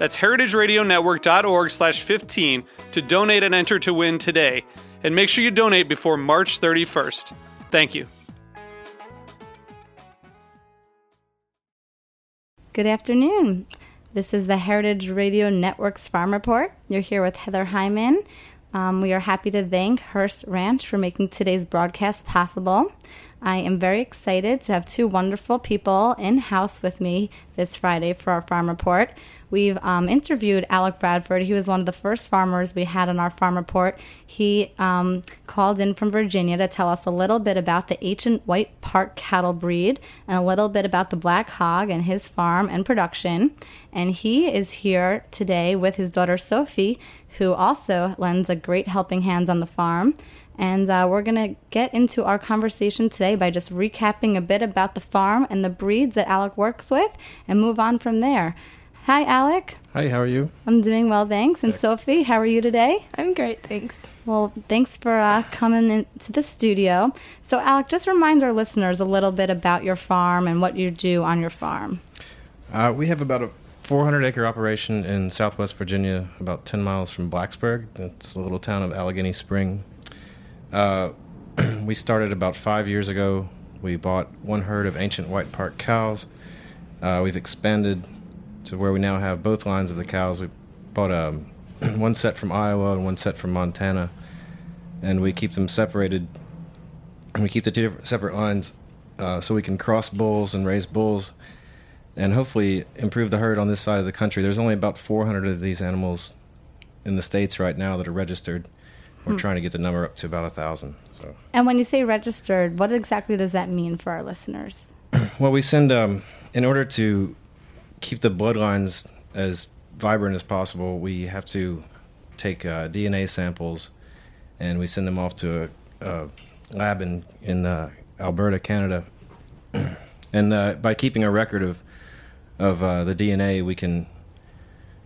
That's heritageradionetwork.org slash 15 to donate and enter to win today. And make sure you donate before March 31st. Thank you. Good afternoon. This is the Heritage Radio Network's Farm Report. You're here with Heather Hyman. Um, we are happy to thank Hearst Ranch for making today's broadcast possible. I am very excited to have two wonderful people in house with me this Friday for our farm report. We've um, interviewed Alec Bradford. He was one of the first farmers we had on our farm report. He um, called in from Virginia to tell us a little bit about the ancient white park cattle breed and a little bit about the black hog and his farm and production. And he is here today with his daughter Sophie, who also lends a great helping hand on the farm. And uh, we're going to get into our conversation today by just recapping a bit about the farm and the breeds that Alec works with and move on from there. Hi, Alec. Hi, how are you? I'm doing well, thanks. And Sophie, how are you today? I'm great, thanks. Well, thanks for uh, coming into the studio. So, Alec, just remind our listeners a little bit about your farm and what you do on your farm. Uh, we have about a 400 acre operation in southwest Virginia, about 10 miles from Blacksburg. It's a little town of Alleghany Spring. Uh, we started about five years ago. We bought one herd of ancient white park cows. Uh, we've expanded to where we now have both lines of the cows. We bought um, one set from Iowa and one set from Montana, and we keep them separated. And we keep the two separate lines uh, so we can cross bulls and raise bulls, and hopefully improve the herd on this side of the country. There's only about 400 of these animals in the states right now that are registered. We're hmm. trying to get the number up to about a thousand. So. And when you say registered, what exactly does that mean for our listeners? well, we send um, in order to keep the bloodlines as vibrant as possible, we have to take uh, DNA samples and we send them off to a, a lab in in uh, Alberta, Canada. and uh, by keeping a record of of uh, the DNA, we can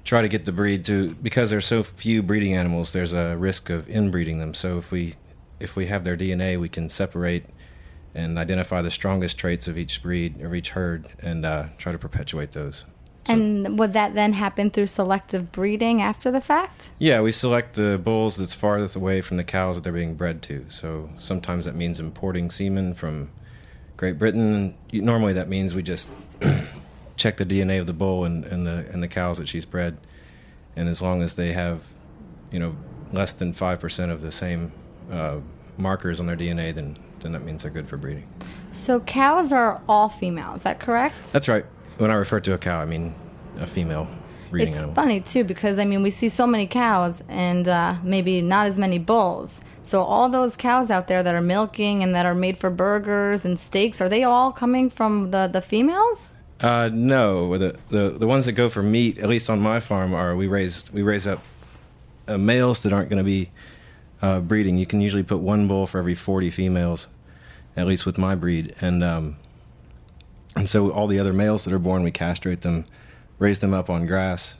try to get the breed to because there's so few breeding animals. There's a risk of inbreeding them. So if we if we have their DNA, we can separate and identify the strongest traits of each breed or each herd and uh, try to perpetuate those. So, and would that then happen through selective breeding after the fact? Yeah, we select the bulls that's farthest away from the cows that they're being bred to. So sometimes that means importing semen from Great Britain. Normally that means we just check the DNA of the bull and, and the and the cows that she's bred, and as long as they have, you know, less than five percent of the same uh, markers on their DNA, then then that means they're good for breeding. So cows are all female. Is that correct? That's right. When I refer to a cow, I mean a female. It's animal. funny too because I mean we see so many cows and uh, maybe not as many bulls. So all those cows out there that are milking and that are made for burgers and steaks, are they all coming from the the females? Uh, no, the, the the ones that go for meat, at least on my farm, are we raise we raise up uh, males that aren't going to be uh, breeding. You can usually put one bull for every 40 females, at least with my breed. And um, and so all the other males that are born, we castrate them, raise them up on grass,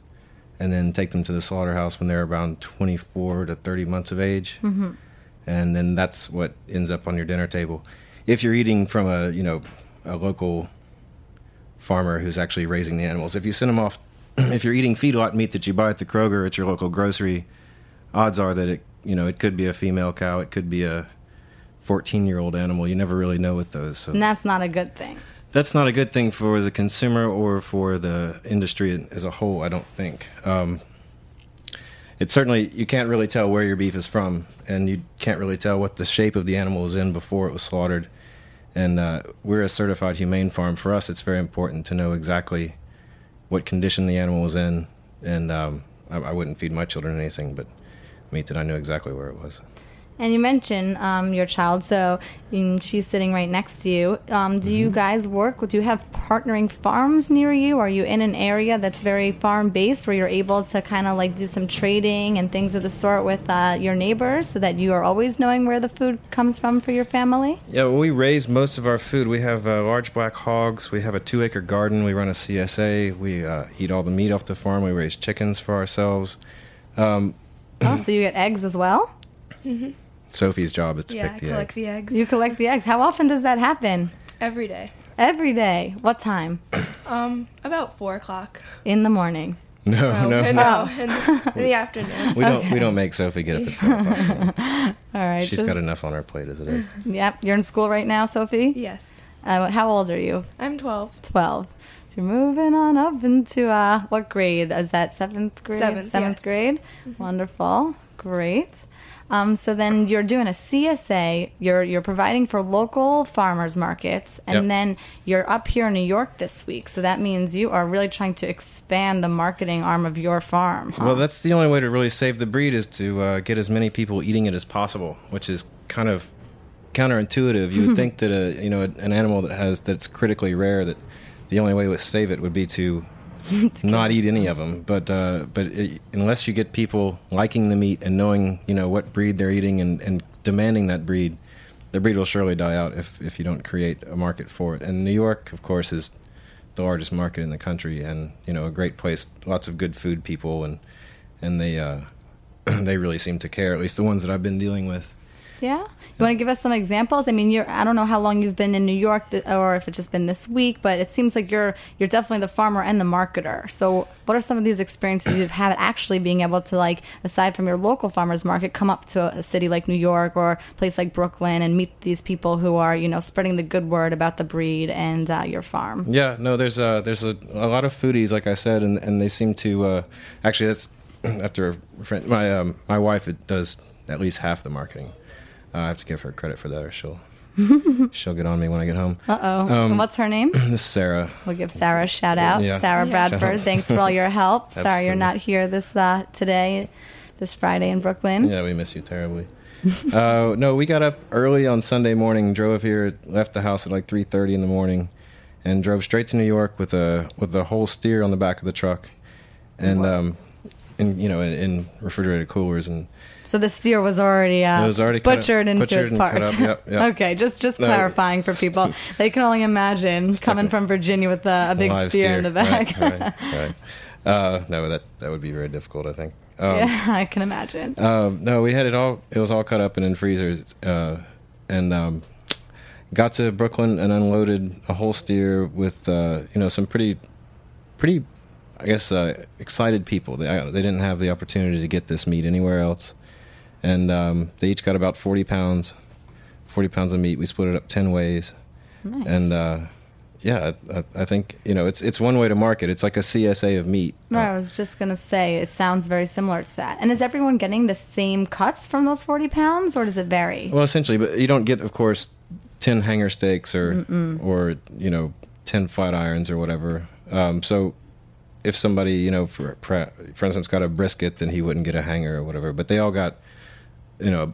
and then take them to the slaughterhouse when they're around 24 to 30 months of age. Mm-hmm. And then that's what ends up on your dinner table. If you're eating from a you know a local farmer who's actually raising the animals, if you send them off, if you're eating feedlot meat that you buy at the Kroger at your local grocery, odds are that it you know, it could be a female cow, it could be a 14 year old animal. You never really know with those. So. And that's not a good thing. That's not a good thing for the consumer or for the industry as a whole, I don't think. Um, it's certainly you can't really tell where your beef is from, and you can't really tell what the shape of the animal was in before it was slaughtered. And uh, we're a certified humane farm. For us, it's very important to know exactly what condition the animal was in, and um, I, I wouldn't feed my children anything but meat that I knew exactly where it was. And you mentioned um, your child, so um, she's sitting right next to you. Um, do you guys work? Do you have partnering farms near you? Are you in an area that's very farm based where you're able to kind of like do some trading and things of the sort with uh, your neighbors so that you are always knowing where the food comes from for your family? Yeah, well, we raise most of our food. We have uh, large black hogs. We have a two acre garden. We run a CSA. We uh, eat all the meat off the farm. We raise chickens for ourselves. Um, oh, so you get eggs as well? Sophie's job is to Yeah, I pick the collect egg. the eggs You collect the eggs. How often does that happen? every day. Every day. What time? Um, about four o'clock. In the morning. No, No, no, no, in, in the afternoon. We don't. We don't make Sophie get up at four o'clock. All right. She's just- got enough on her plate as it is. Yep. You're in school right now, Sophie? Yes, Uh, how old are you? I'm 12. 12. So you're moving on up into uh, what grade? Is that seventh grade? Seventh, Seventh yes. grade? Wonderful. Great. Um, so then you're doing a CSA. You're you're providing for local farmers markets, and Yep. then you're up here in New York this week. So that means you are really trying to expand the marketing arm of your farm. Huh? Well, that's the only way to really save the breed is to uh, get as many people eating it as possible, which is kind of counterintuitive. You would think that a you know an animal that has that's critically rare that the only way to save it would be to not eat any of them. But uh, but it, unless you get people liking the meat and knowing you know what breed they're eating and, and demanding that breed, the breed will surely die out if if you don't create a market for it. And New York, of course, is the largest market in the country, and you know a great place, lots of good food people, and and they uh, they really seem to care. At least the ones that I've been dealing with. Yeah, you want to give us some examples? I mean, you're I don't know how long you've been in New York, th- or if it's just been this week, but it seems like you're you're definitely the farmer and the marketer. So, what are some of these experiences you've had actually being able to like, aside from your local farmers market, come up to a city like New York or a place like Brooklyn and meet these people who are you know spreading the good word about the breed and uh, your farm? Yeah, no, there's a there's a, a lot of foodies, like I said, and, and they seem to uh, actually that's after a friend, my um, my wife it does at least half the marketing. Uh, I have to give her credit for that, or she'll she'll get on me when I get home. Uh oh. Um, what's her name? This is Sarah. We'll give Sarah a shout out. Yeah. Sarah Yeah. Bradford, thanks for all your help. Sorry you're not here this uh, today, this Friday in Brooklyn. Yeah, we miss you terribly. uh, no, we got up early on Sunday morning, drove here, left the house at like three thirty in the morning, and drove straight to New York with a with a whole steer on the back of the truck, and Wow. um, and you know in, in refrigerated coolers and So the steer was already, uh, was already up- butchered into butchered its parts. yep, yep. okay, just just No. clarifying for people. they can only imagine coming from Virginia with a, a big live steer, in the back. Right, right, right. Uh, no, that that would be very difficult. I think. Um, yeah, I can imagine. Um, no, we had it all. It was all cut up and in freezers, uh, and um, got to Brooklyn and unloaded a whole steer with uh, you know some pretty, pretty, I guess uh, excited people. They they didn't have the opportunity to get this meat anywhere else, and um, they each got about forty pounds, forty pounds of meat. We split it up ten ways, Nice. and uh, yeah, I, I- think you know it's it's one way to market. It's like a CSA of meat. Right, I was just gonna say it sounds very similar to that. And is everyone getting the same cuts from those forty pounds, or does it vary? Well, essentially, but you don't get, of course, ten hanger steaks or or you know ten flat irons or whatever. Um, so if somebody you know for for instance got a brisket, then he wouldn't get a hanger or whatever. But they all got you know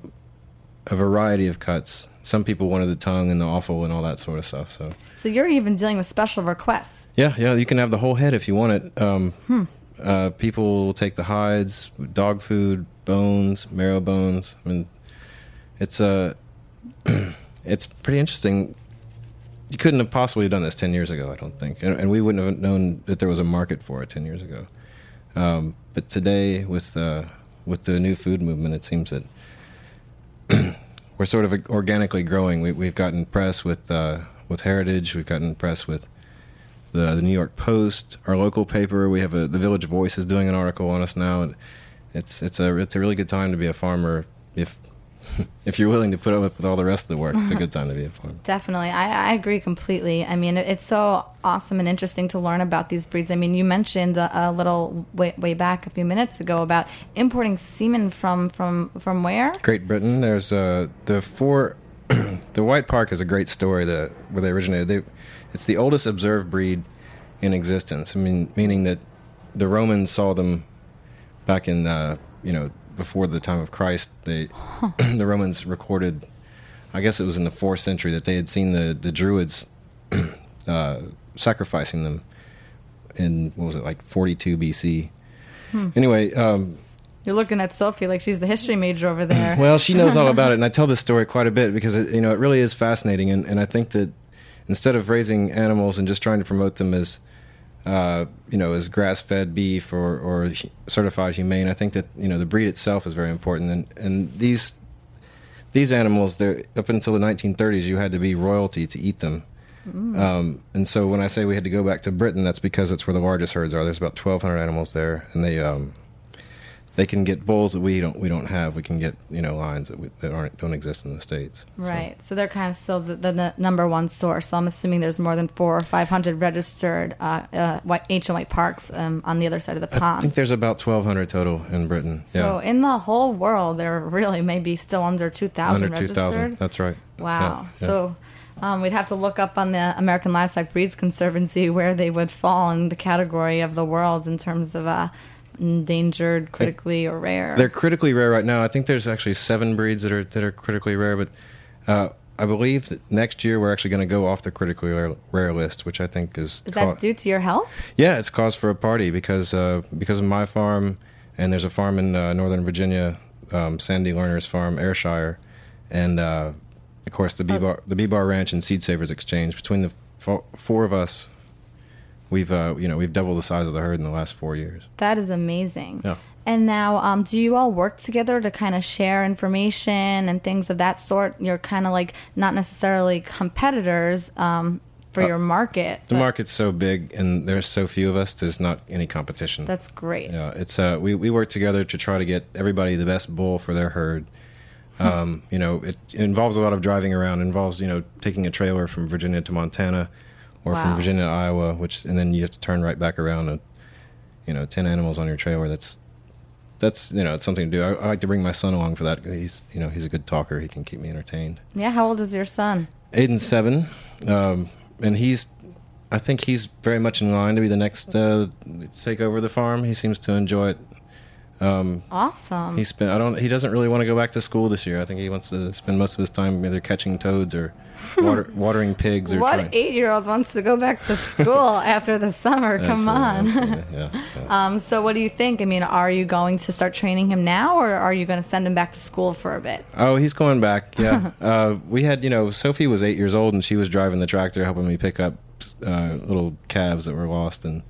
a variety of cuts. Some people wanted the tongue and the offal and all that sort of stuff. So So you're even dealing with special requests. yeah, yeah, you can have the whole head if you want it. Um, uh, people will take the hides, dog food, bones, marrow bones. I mean, it's uh, it's pretty interesting. You couldn't have possibly done this ten years ago, I don't think, and, and we wouldn't have known that there was a market for it ten years ago. Um, but today, with uh, with the new food movement, it seems that we're sort of organically growing. We, we've gotten press with uh, with Heritage. We've gotten press with the, the New York Post, our local paper. We have a, the Village Voice is doing an article on us now. It's it's a it's a really good time to be a farmer if if you're willing to put up with all the rest of the work, it's a good time to be a farmer. Definitely. I, I agree completely. I mean, it's so awesome and interesting to learn about these breeds. I mean, you mentioned a, a little way, way back a few minutes ago about importing semen from, from, from where? Great Britain. There's uh, the four. the White Park is a great story that where they originated. They, it's the oldest observed breed in existence. I mean, meaning that the Romans saw them back in uh, you know before the time of Christ. They the Romans recorded. I guess it was in the fourth century that they had seen the the Druids uh, sacrificing them in what was it like 42 BC. Anyway, um, You're looking at Sophie like she's the history major over there. well, she knows all about it, and I tell this story quite a bit because it, you know it really is fascinating, and, and I think that instead of raising animals and just trying to promote them as uh, you know as grass-fed beef or, or certified humane, I think that you know the breed itself is very important, and and these these animals, they're up until the 1930s, you had to be royalty to eat them. Um, and so when I say we had to go back to Britain, that's because it's where the largest herds are. There's about 1,200 animals there, and they um, they can get bulls that we don't we don't have. We can get you know lines that, we, that aren't don't exist in the states. Right. So they're kind of still the, the, the number one source. So I'm assuming there's more than four or 500 registered uh, uh, white, ancient white parks um, on the other side of the pond. I think there's about 1,200 total in Britain. So yeah, in the whole world, there really may be still under 2,000 under 2,000. registered. That's right. Wow. Yeah, yeah. So um, we'd have to look up on the American Livestock Breeds Conservancy where they would fall in the category of the world in terms of uh, endangered, critically, or rare. They're critically rare right now. I think there's actually seven breeds that are that are critically rare, but uh, I believe that next year we're actually going to go off the critically rare, rare list, which I think is Is ca- that due to your health? Yeah, it's cause for a party because uh, because of my farm, and there's a farm in uh, Northern Virginia, um, Sandy Lerner's farm, Ayrshire, and uh, of course the B bar the B bar Ranch and Seed Savers Exchange. Between the fo- four of us, we've uh, you know we've doubled the size of the herd in the last four years. That is amazing. Yeah. And now, um, do you all work together to kind of share information and things of that sort? You're kind of like not necessarily competitors um, for Uh, your market. The market's so big, and there's so few of us. There's not any competition. That's great. Yeah, it's uh, we we work together to try to get everybody the best bull for their herd. Um, you know, it, it involves a lot of driving around. It involves you know taking a trailer from Virginia to Montana, or Wow. from Virginia to Iowa, which and then you have to turn right back around and you know ten animals on your trailer. That's that's you know it's something to do. I, I like to bring my son along for that. He's you know he's a good talker. He can keep me entertained. Yeah. How old is your son? Aiden's seven, um, and he's. I think he's very much in line to be the next uh, take over the farm. He seems to enjoy it. Um, Awesome. he spent. I don't. He doesn't really want to go back to school this year. I think he wants to spend most of his time either catching toads or water, watering pigs or. what trying- eight-year-old wants to go back to school after the summer? Come on. Absolutely, absolutely, yeah, yeah. um, so, what do you think? I mean, are you going to start training him now, or are you going to send him back to school for a bit? Oh, he's going back. Yeah. uh, we had, you know, Sophie was eight years old and she was driving the tractor, helping me pick up uh, little calves that were lost. And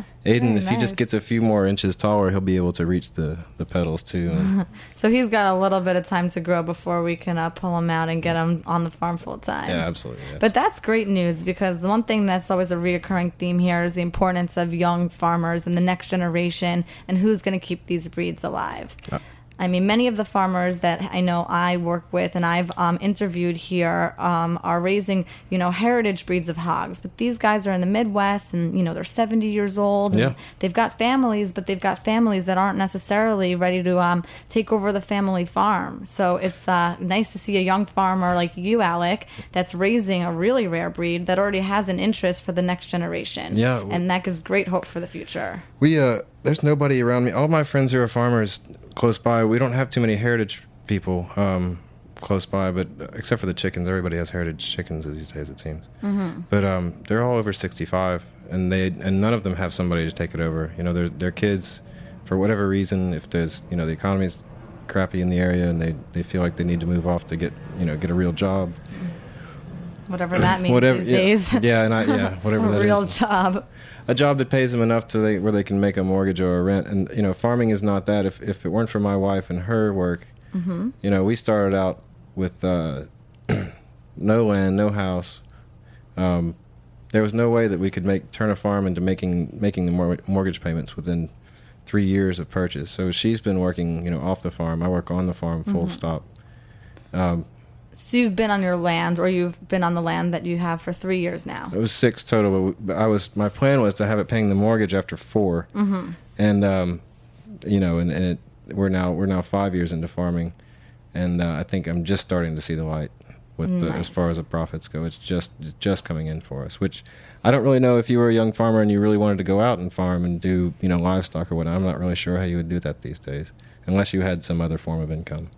Ah, Aiden, if he just gets a few more inches taller, he'll be able to reach the the pedals too. So he's got a little bit of time to grow before we can uh, pull him out and get him on the farm full time. yeah, absolutely. yes. But that's great news because one thing that's always a reoccurring theme here is the importance of young farmers and the next generation and who's going to keep these breeds alive. Uh. I mean, many of the farmers that I know I work with and I've um, interviewed here um, are raising, you know, heritage breeds of hogs. But these guys are in the Midwest and, you know, they're 70 years old. And Yeah. They've got families, but they've got families that aren't necessarily ready to um, take over the family farm. So it's uh, nice to see a young farmer like you, Alec, that's raising a really rare breed that already has an interest for the next generation. Yeah. And that gives great hope for the future. We uh, there's nobody around me. All my friends who are farmers close by. We don't have too many heritage people um, close by, but uh, except for the chickens, everybody has heritage chickens these days. It seems. Mm-hmm. But um, they're all over 65, and they and none of them have somebody to take it over. You know, their their kids, for whatever reason, if there's you know the economy's crappy in the area and they, they feel like they need to move off to get you know get a real job. Whatever that means whatever these yeah, days. yeah, and I yeah whatever a that is. real job. a job that pays them enough to they, where they can make a mortgage or a rent. And you know, farming is not that. If if it weren't for my wife and her work, Mm-hmm. you know, we started out with uh, no land, no house. Um, there was no way that we could make turn a farm into making making the mor- mortgage payments within three years of purchase. So she's been working, you know, off the farm. I work on the farm, full Mm-hmm. stop. Um, So you've been on your land, or you've been on the land that you have for three years now. It was six total, but I was my plan was to have it paying the mortgage after 4 mm-hmm. and um, you know, and, and it, we're now we're now five years into farming, and uh, I think I'm just starting to see the light with the, as far as the profits go. It's just just coming in for us, which I don't really know if you were a young farmer and you really wanted to go out and farm and do you know livestock or what. I'm not really sure how you would do that these days, unless you had some other form of income.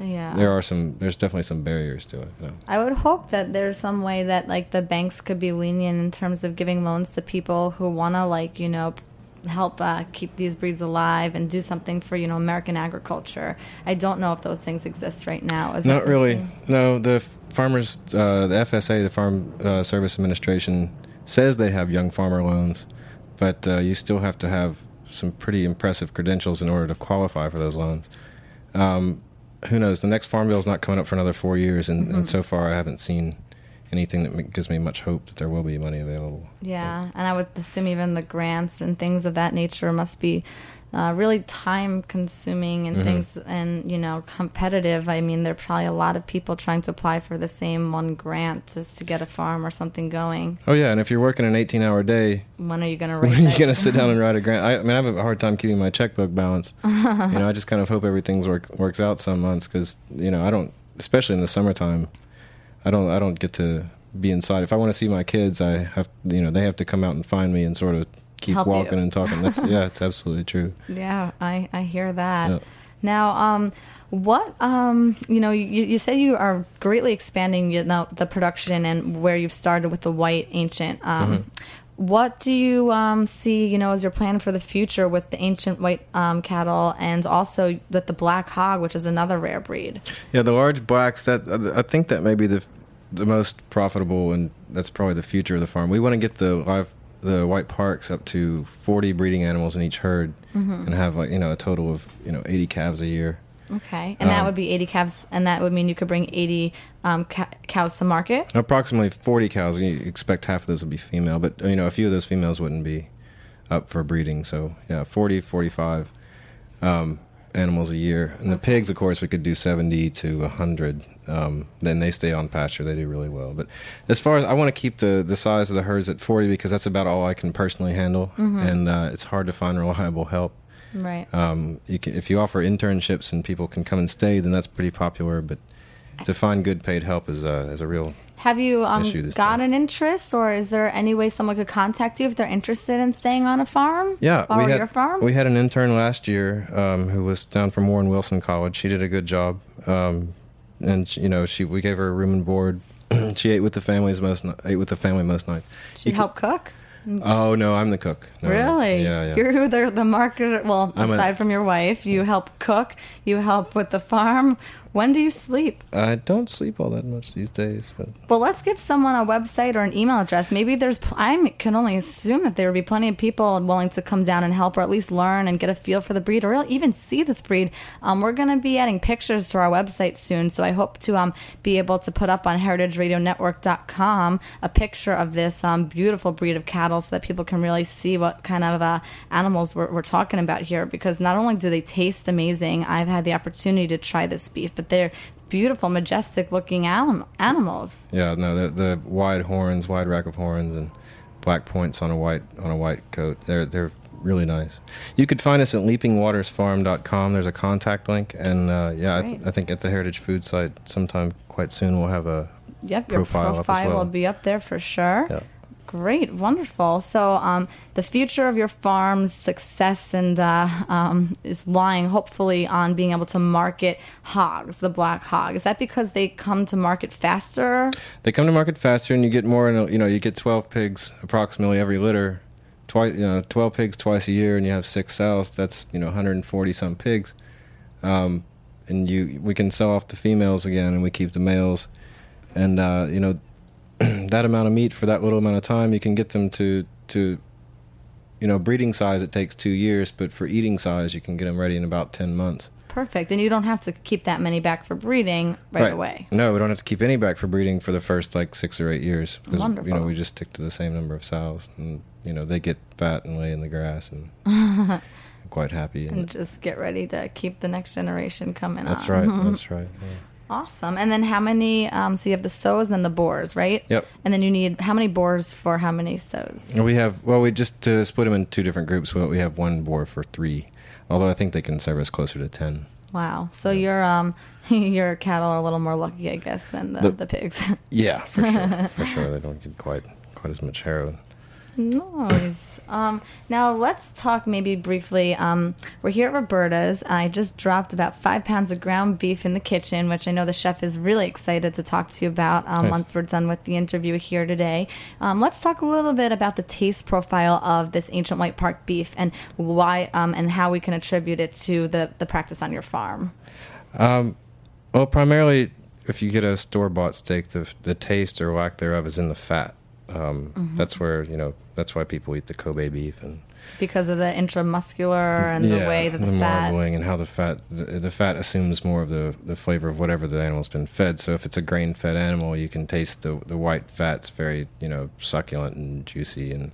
Yeah. There are some. There's definitely some barriers to it. though. I would hope that there's some way that like the banks could be lenient in terms of giving loans to people who want to like you know help uh, keep these breeds alive and do something for you know American agriculture. I don't know if those things exist right now. Is Not really. No, the farmers, uh, the FSA, the Farm uh, Service Administration, says they have young farmer loans, but uh, you still have to have some pretty impressive credentials in order to qualify for those loans. Um, who knows? The next farm bill is not coming up for another four years, and, and so mm-hmm. far I haven't seen anything that gives me much hope that there will be money available. Yeah, and I would assume even the grants and things of that nature must be uh, really time consuming Mm-hmm. and things and you know competitive. I mean, there are probably a lot of people trying to apply for the same one grant just to get a farm or something going. Oh yeah, and if you're working an 18-hour day, When are you going to when are you going to sit down and write a grant? I, I mean, I have a hard time keeping my checkbook balance. you know, I just kind of hope everything's work, works out some months because you know I don't, especially in the summertime, I don't I don't get to be inside. If I want to see my kids, I have you know they have to come out and find me and sort of keep Help you. walking and talking. That's yeah, it's absolutely true. Yeah, I, I hear that. Yeah. Now, um, what um, you know, you, you said you are greatly expanding you know, the production and where you've started with the white ancient. Um, Mm-hmm. What do you um, see, you know, as your plan for the future with the ancient white um, cattle and also with the black hog, which is another rare breed? Yeah, the large blacks. That I think that may be the the most profitable, and that's probably the future of the farm. We want to get the live the white parks up to 40 breeding animals in each herd, and have like you know a total of you know 80 calves a year. Okay, and that Um, would be 80 calves, and that would mean you could bring 80 um, ca- cows to market. Approximately 40 cows. and You expect half of those would be female, but you know a few of those females wouldn't be up for breeding. So yeah, 40, 45 um, animals a year. And the pigs, of course, we could do 70 to 100. Um, then they stay on pasture. They do really well. But as far as I want to keep the, the size of the herds at 40 because that's about all I can personally handle. And uh, it's hard to find reliable help. Right. Um, you can, if you offer internships and people can come and stay, then that's pretty popular. But to find good paid help is, uh, is a real Have you um, got time. an interest, or is there any way someone could contact you if they're interested in staying on a farm? Yeah, or we had your farm. we had an intern last year um, who was down from Warren Wilson College. She did a good job, um, and she, you know she we gave her a room and board. she ate with the families most ate with the family most nights. She You help cook. Oh no, I'm the cook. No, Really? Yeah, yeah. You're the the market. Well, I'm a- aside from your wife, you help cook. You help with the farm. When do you sleep? I don't sleep all that much these days, but Well, let's give someone a website or an email address. Maybe there's. pl- I can only assume that there would be plenty of people willing to come down and help, or at least learn and get a feel for the breed, or even see this breed. Um, we're going to be adding pictures to our website soon, so I hope to um, be able to put up on heritageradionetwork.com a picture of this um, beautiful breed of cattle, so that people can really see what kind of uh, animals we're, we're talking about here. Because not only do they taste amazing, I've had the opportunity to try this beef, but they're beautiful, majestic looking anim- animals. yeah, no, the the wide horns, wide rack of horns, and black points on a white on a white coat. They're they're really nice. You could find us at leapingwatersfarm.com. There's a contact link, and uh, yeah, I, Great. I think at the Heritage Food site sometime quite soon we'll have a Yep, your profile profile, up as well. will be up there for sure. Yeah. Great, wonderful. So, um, the future of your farm's success and uh, um, is lying hopefully on being able to market hogs, the black hog. Is that because they come to market faster? They come to market faster, and you get more. In a, you know, you get twelve pigs approximately every litter. Twice, you know, twelve pigs twice a year, and you have six sows. That's you know, 140 some pigs. Um, and you, we can sell off the females again, and we keep the males. And uh, you know, that amount of meat for that little amount of time, you can get them to to. You know, breeding size it takes two years, but for eating size, you can get them ready in about ten months. Perfect. And you don't have to keep that many back for breeding right, away. No, we don't have to keep any back for breeding for the first like six or eight years. Because, You know, we just stick to the same number of sows, and you know they get fat and lay in the grass, and quite happy. And And just get ready to keep the next generation coming that's on. right. That's right. yeah. Awesome. And then how many? Um, so you have the sows and then the boars, right? Yep. And then you need how many boars for how many sows? We have well, we just to split them in two different groups. We have one boar for three, although I think they can service closer to ten. Wow. So your um your cattle are a little more lucky, I guess, than the, The- the pigs. Yeah, for sure, for sure. They don't get quite quite as much heroin. Nice. Um, now let's talk maybe briefly. Um, we're here at Roberta's. I just dropped about five pounds of ground beef in the kitchen, which I know the chef is really excited to talk to you about um, Nice. once we're done with the interview here today. Um, let's talk a little bit about the taste profile of this ancient white park beef and why um, and how we can attribute it to the, the practice on your farm. Um, well, primarily, if you get a store bought steak, the the taste or lack thereof is in the fat. Um, That's where you know that's why people eat the Kobe beef and Because of the intramuscular and the way that the, fat. marbling and how the fat the, the fat assumes more of the, the flavor of whatever the animal's been fed. So if it's a grain fed animal, you can taste the the white fat's very you know succulent and juicy. And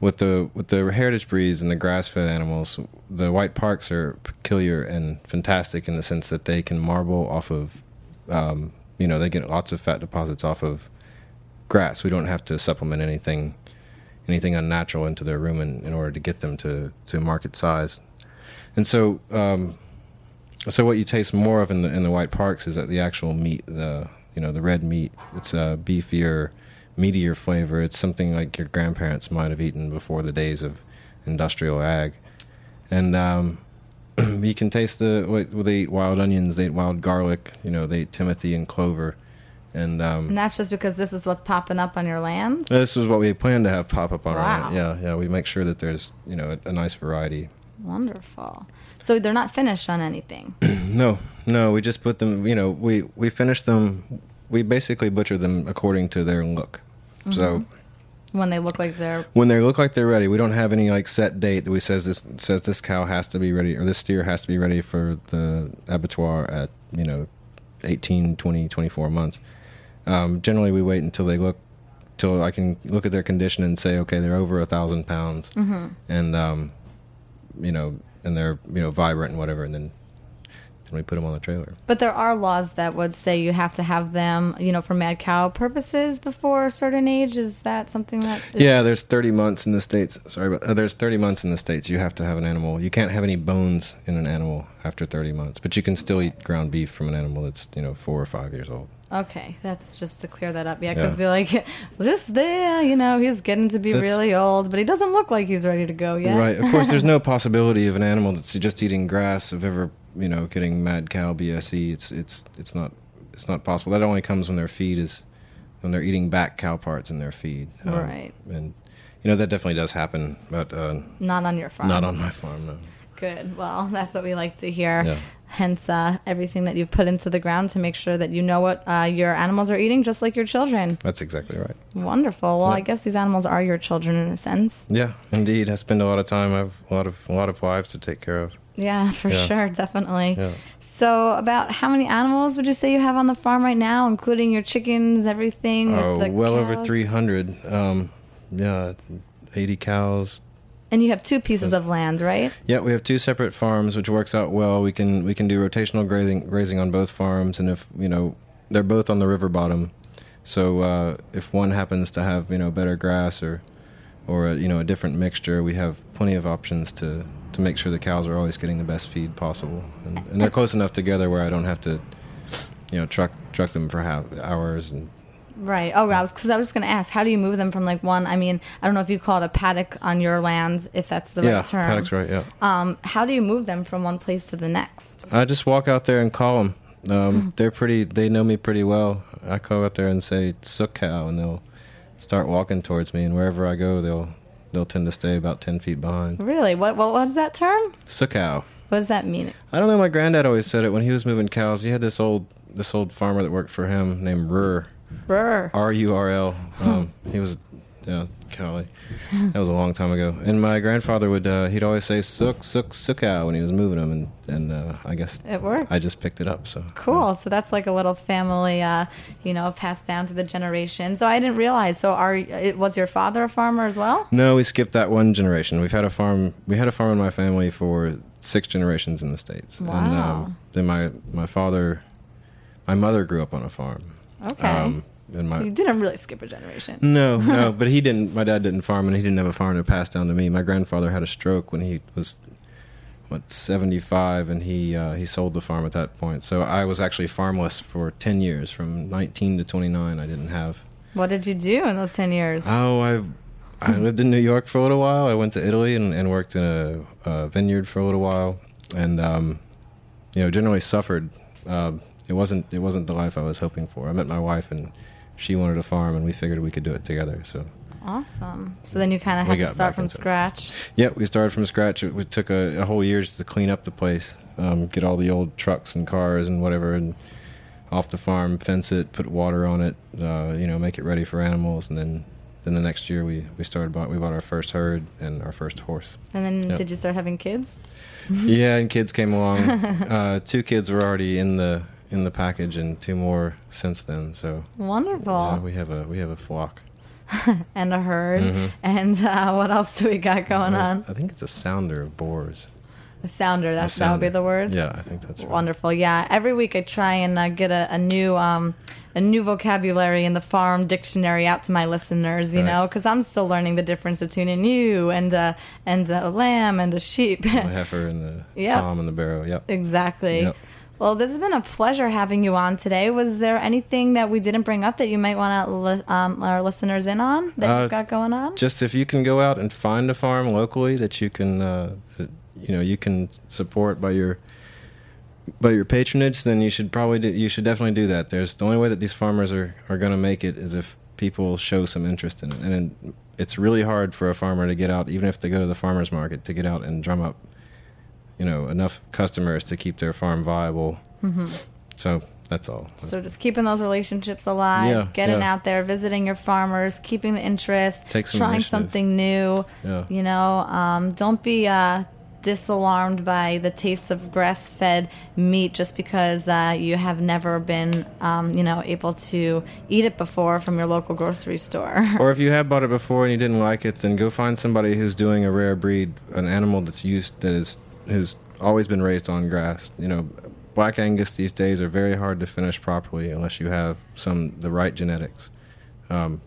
with the with the heritage breeds and the grass fed animals, the white parks are peculiar and fantastic in the sense that they can marble off of um, you know they get lots of fat deposits off of grass. We don't have to supplement anything anything unnatural into their rumen in order to get them to, to market size. And so, um, so what you taste more of in the in the white parks is that the actual meat, the you know the red meat. It's a beefier, meatier flavor. It's something like your grandparents might have eaten before the days of industrial ag, and um, you can taste the. Well, they eat wild onions. They eat wild garlic. You know, they eat timothy and clover, and um, And that's just because this is what's popping up on your land? this is what we plan to have pop up on Wow. our land. Yeah, yeah. We make sure that there's you know a, a nice variety. Wonderful. So they're not finished on anything. No, no. We just put them. You know, we we finish them. We basically butcher them according to their look. So when they look like they're when they look like they're ready, we don't have any like set date that we says this says this cow has to be ready or this steer has to be ready for the abattoir at you know 18, 20, 24 months. Um, generally, we wait until they look till I can look at their condition and say, okay, they're over a thousand pounds, and um, you know, and they're you know vibrant and whatever, and then then we put them on the trailer. but there are laws that would say you have to have them, you know, for mad cow purposes before a certain age. Is that something that is, Yeah, there's 30 months in the states. Sorry, but uh, there's 30 months in the states. You have to have an animal. You can't have any bones in an animal after 30 months, but you can still eat ground beef from an animal that's you know four or five years old. Okay, that's just to clear that up. Yeah, because Yeah. you're like, just there, you know, he's getting to be That's- really old, but he doesn't look like he's ready to go yet. Right. Of course, there's no possibility of an animal that's just eating grass of ever you know getting mad cow BSE. It's it's it's not it's not possible. That only comes when their feed is when they're eating back cow parts in their feed. Um, Right. And you know that definitely does happen, but uh, Not on your farm. not on my farm. No. Good. Well, that's what we like to hear. Yeah. Hence, uh, everything that you've put into the ground to make sure that you know what uh, your animals are eating, just like your children. That's exactly right. Wonderful. Well, Yeah. I guess these animals are your children in a sense. Yeah, indeed. I spend a lot of time. I have a lot of a lot of wives to take care of. Yeah, for Yeah. sure, definitely. Yeah. So, about how many animals would you say you have on the farm right now, including your chickens, everything? Oh, well over 300. Um, yeah, 80 cows. And you have two pieces of land, right? Yeah, we have two separate farms, which works out well. We can we can do rotational grazing grazing on both farms, and if you know they're both on the river bottom, so uh, if one happens to have you know better grass or or a, you know a different mixture, we have plenty of options to to make sure the cows are always getting the best feed possible, and, and they're close enough together where I don't have to you know truck truck them for half hours and Right. Oh, I was because I was just going to ask, how do you move them from like one? I mean, I don't know if you call it a paddock on your land, if that's the yeah, right term. paddocks right, yeah. Um, how do you move them from one place to the next? I just walk out there and call them. Um, they're pretty. They know me pretty well. I go out there and say "sook cow," and they'll start walking towards me. And wherever I go, they'll they'll tend to stay about ten feet behind. Really? What what was that term? Sook cow. What does that mean? I don't know. My granddad always said it when he was moving cows. He had this old this old farmer that worked for him named Rur. Brr. R U R L. Um, he was, yeah, Cali. That was a long time ago. And my grandfather would, uh, he'd always say "sook, sook, sookow" when he was moving them, and and uh, I guess It works. I just picked it up. So Cool. So that's like a little family, uh, you know, passed down to the generation. So I didn't realize. So are it was your father a farmer as well? No, we skipped that one generation. We've had a farm. We had a farm in my family for six generations in the states. And Wow. um, then my my father my mother grew up on a farm. Okay. Um, my, so you didn't really skip a generation. no, no, but he didn't. My dad didn't farm, and he didn't have a farm to pass down to me. My grandfather had a stroke when he was what seventy five, and he uh, he sold the farm at that point. So I was actually farmless for ten years, from nineteen to twenty nine. I didn't have. What did you do in those 10 years? Oh, I I lived in New York for a little while. I went to Italy and, and worked in a, a vineyard for a little while, and um, you know, generally suffered. Um, it wasn't it wasn't the life I was hoping for. I met my wife, and she wanted a farm, and we figured we could do it together. So. awesome. So then you kind of had to start from into it. scratch. Yeah, we started from scratch. It, it took a, a whole year just to clean up the place, um, get all the old trucks and cars and whatever, and off the farm, fence it, put water on it, uh, you know, make it ready for animals, and then then the next year we we started bought we bought our first herd and our first horse. And then Yep. did you start having kids? yeah, and kids came along. uh, two kids were already in the in the package, and two more since then. So Wonderful. yeah, we have a we have a flock. and a herd. Mhm. And uh, what else do we got going on? I think it's a sounder of boars. A sounder. A That, that would be the word? Yeah, I think that's right. Wonderful. Yeah. Every week I try and uh, get a, a new um, a new vocabulary in the farm dictionary out to my listeners. You Right. know, because I'm still learning the difference between a ewe and a, and a lamb and a sheep. The heifer and the Yep. tom and the barrow. Yep. exactly. Yep. Well, this has been a pleasure having you on today. Was there anything that we didn't bring up that you might want to li- um, let our listeners in on that Uh, you've got going on? just if you can go out and find a farm locally that you can uh, that, you know you can support by your by your patronage then you should probably do, you should definitely do that there's the only way that these farmers are are going to make it is if people show some interest in it and it, it's really hard for a farmer to get out even if they go to the farmers market to get out and drum up you know enough customers to keep their farm viable so that's all Mm-hmm. So just keeping those relationships alive, Yeah, getting yeah. out there, visiting your farmers, keeping the interest, some trying initiative. something new. Yeah. You know, um, don't be uh, disalarmed by the taste of grass-fed meat just because uh, you have never been, um, you know, able to eat it before from your local grocery store. or if you have bought it before and you didn't like it, then go find somebody who's doing a rare breed, an animal that's used that is who's always been raised on grass. You know, black Angus these days are very hard to finish properly unless you have some the right genetics. Um,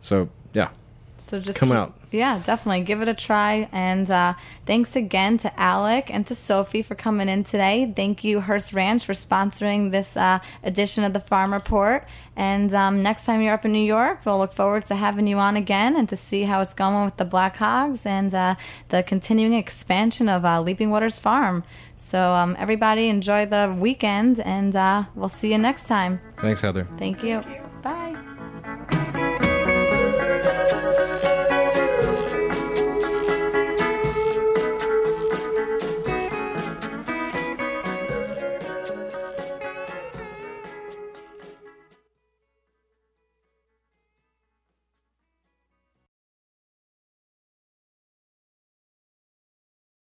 so yeah, So just Come keep- out. Yeah, definitely give it a try. And uh, thanks again to Alec and to Sophie for coming in today. Thank you, Hearst Ranch, for sponsoring this uh, edition of the Farm Report. And um, next time you're up in New York, we'll look forward to having you on again and to see how it's going with the Black Hogs and uh, the continuing expansion of uh, Leaping Waters Farm. So um, everybody enjoy the weekend, and uh, we'll see you next time. thanks Heather. Thank you.